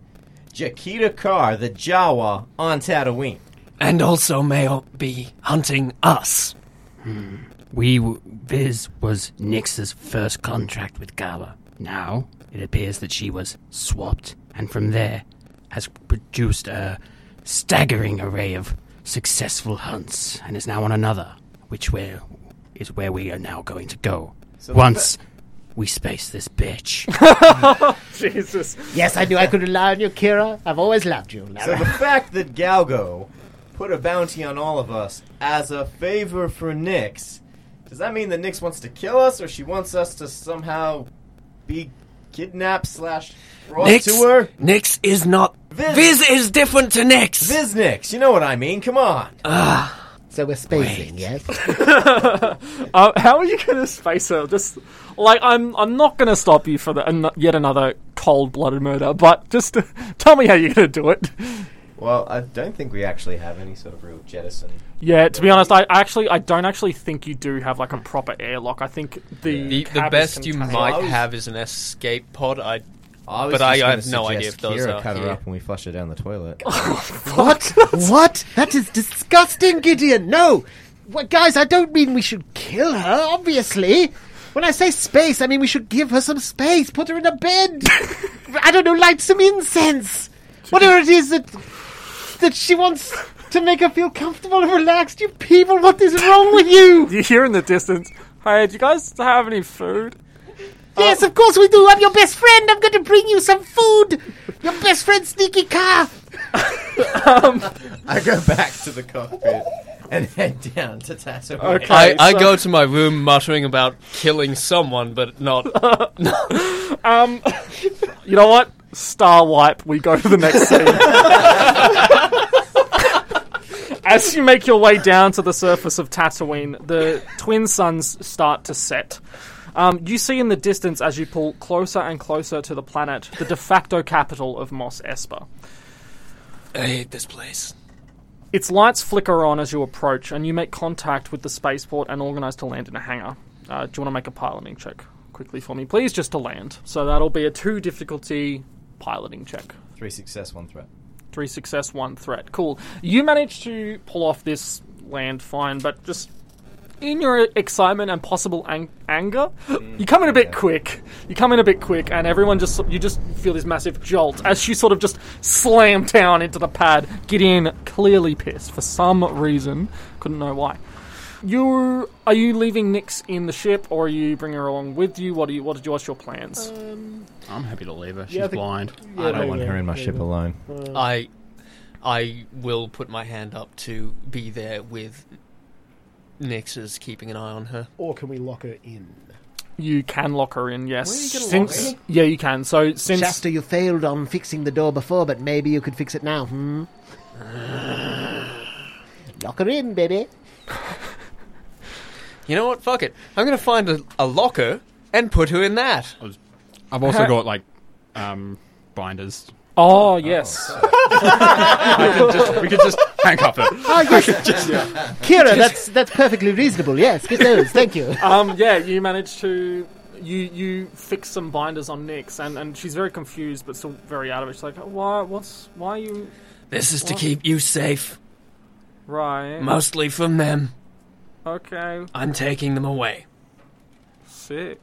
Jakita Carr, the Jawa, on Tatooine. And also may be hunting us. Hmm. We, w- Viz was Nix's first contract with Gala. Now, it appears that she was swapped, and from there has produced a staggering array of successful hunts, and is now on another, which where is where we are now going to go. So Once we space this bitch. Jesus. yes, I knew I could rely on you, Kira. I've always loved you, So Lara. the fact that Galgo put a bounty on all of us as a favor for Nyx, does that mean that Nyx wants to kill us, or she wants us to somehow be kidnapped slash brought Nyx, to her? Nyx is not. Viz- Viz is different to Nyx. Viz Nyx, you know what I mean? Come on. So we're spacing, yes? Uh, how are you going to space her? Just like I'm, I'm not going to stop you for the, an- yet another cold-blooded murder. But just tell me how you're going to do it. Well, I don't think we actually have any sort of real jettison. Yeah, to be honest, I actually, I don't actually think you do have like a proper airlock. I think the The, the cab is best you contained. might have is an escape pod. I I was But I- I have no idea if those Kira are cut her here. up when we flush her down the toilet. Oh, what? what? That is disgusting, Gideon. No! What, guys, I don't mean we should kill her, obviously. When I say space, I mean we should give her some space. Put her in a bed. I don't know, light some incense. Whatever it is that that she wants to make her feel comfortable and relaxed. You people, what is wrong with you? You hear in the distance. Hey, do you guys have any food? Yes, of course we do. I'm your best friend. I'm going to bring you some food. Your best friend, Sneaky Car. I go back to the cockpit and head down to Tatooine. Okay. I, I go to my room muttering about killing someone, but not. Um, you know what? Star wipe. We go to the next scene. As you make your way down to the surface of Tatooine, the twin suns start to set. Um, you see in the distance as you pull closer and closer to the planet the de facto capital of Mos Espa. I hate this place. Its lights flicker on as you approach, and you make contact with the spaceport and organize to land in a hangar. Uh, do you want to make a piloting check quickly for me, please, just to land? So that'll be a two difficulty piloting check. Three success, one threat. Three success, one threat. Cool. You manage to pull off this land fine, but just in your excitement and possible ang- anger, mm, you come in a bit quick. You come in a bit quick, and everyone just you just feel this massive jolt as she sort of just slammed down into the pad. Gideon clearly pissed for some reason, couldn't know why. You are you leaving Nix in the ship, or are you bringing her along with you? What are you what did you what's your plans? Um, I'm happy to leave her. She's Yeah, think- blind. Yeah, I don't there want you her in my there ship go. alone. I I will put my hand up to be there with Nix's keeping an eye on her. Or can we lock her in? You can lock her in, yes. Where are you gonna lock since her? yeah, you can. So since Shasta, you failed on fixing the door before, but maybe you could fix it now, hmm? Lock her in, baby. You know what? Fuck it. I'm gonna find a, a locker and put her in that. I've also got like um, binders. oh yes, we could just handcuff her. Oh, yes. Kira, that's that's perfectly reasonable. Yes, get those. Thank you. um, yeah, you managed to you you fix some binders on Nix, and, and she's very confused, but still very out of it. She's like, why? What's why are you This is to keep you safe, right? mostly from them. okay, I'm taking them away. sick.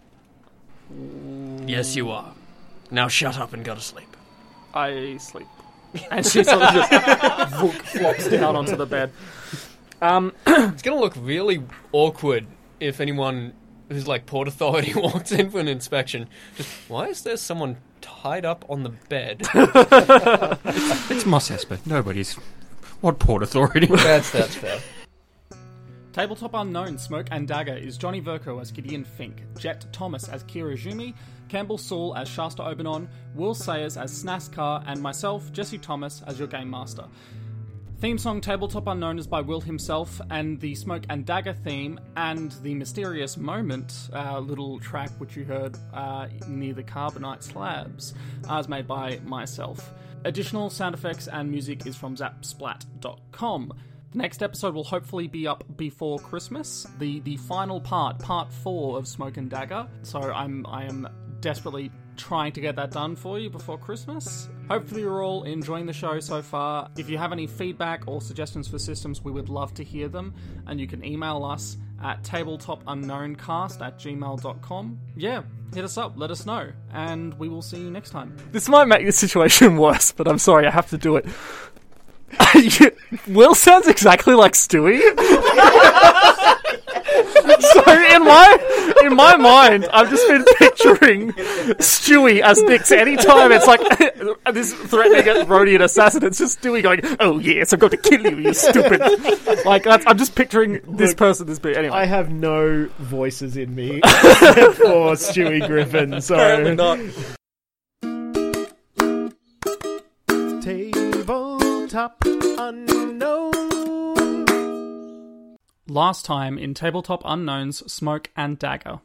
Yes, you are. Now shut up and go to sleep. I sleep, and she sort of just vook, flops down onto the bed. Um, It's gonna look really awkward if anyone who's like port authority walks in for an inspection. Just why is there someone tied up on the bed? It's Mos Espa. Nobody's. What port authority? that's that's fair. Tabletop Unknown Smoke and Dagger is Johnny Verco as Gideon Fink, Jet Thomas as Kira Jumi, Campbell Saul as Shasta Obenon, Will Sayers as Snaskar, and myself, Jesse Thomas, as your Game Master. Theme song Tabletop Unknown is by Will himself, and the Smoke and Dagger theme and the Mysterious Moment uh, little track which you heard uh, near the Carbonite slabs uh, is made by myself. Additional sound effects and music is from zapsplat.com. The next episode will hopefully be up before Christmas. The the final part, part four of Smoke and Dagger. So I'm I am desperately trying to get that done for you before Christmas. Hopefully you're all enjoying the show so far. If you have any feedback or suggestions for systems, we would love to hear them. And you can email us at tabletopUnknownCast at gmail.com. Yeah, hit us up, let us know, and we will see you next time. This might make the situation worse, but I'm sorry, I have to do it. Will sounds exactly like Stewie. so in my in my mind, I've just been picturing Stewie as Nix. Anytime it's like this threatening Rodian assassin, it's just Stewie going, "Oh yes, I'm going to kill you, you stupid." like that's, I'm just picturing this Look, person as being. Anyway, I have no voices in me except for Stewie Griffin, so. Apparently not. Tabletop unknown. last time in Tabletop Unknown's Smoke and Dagger.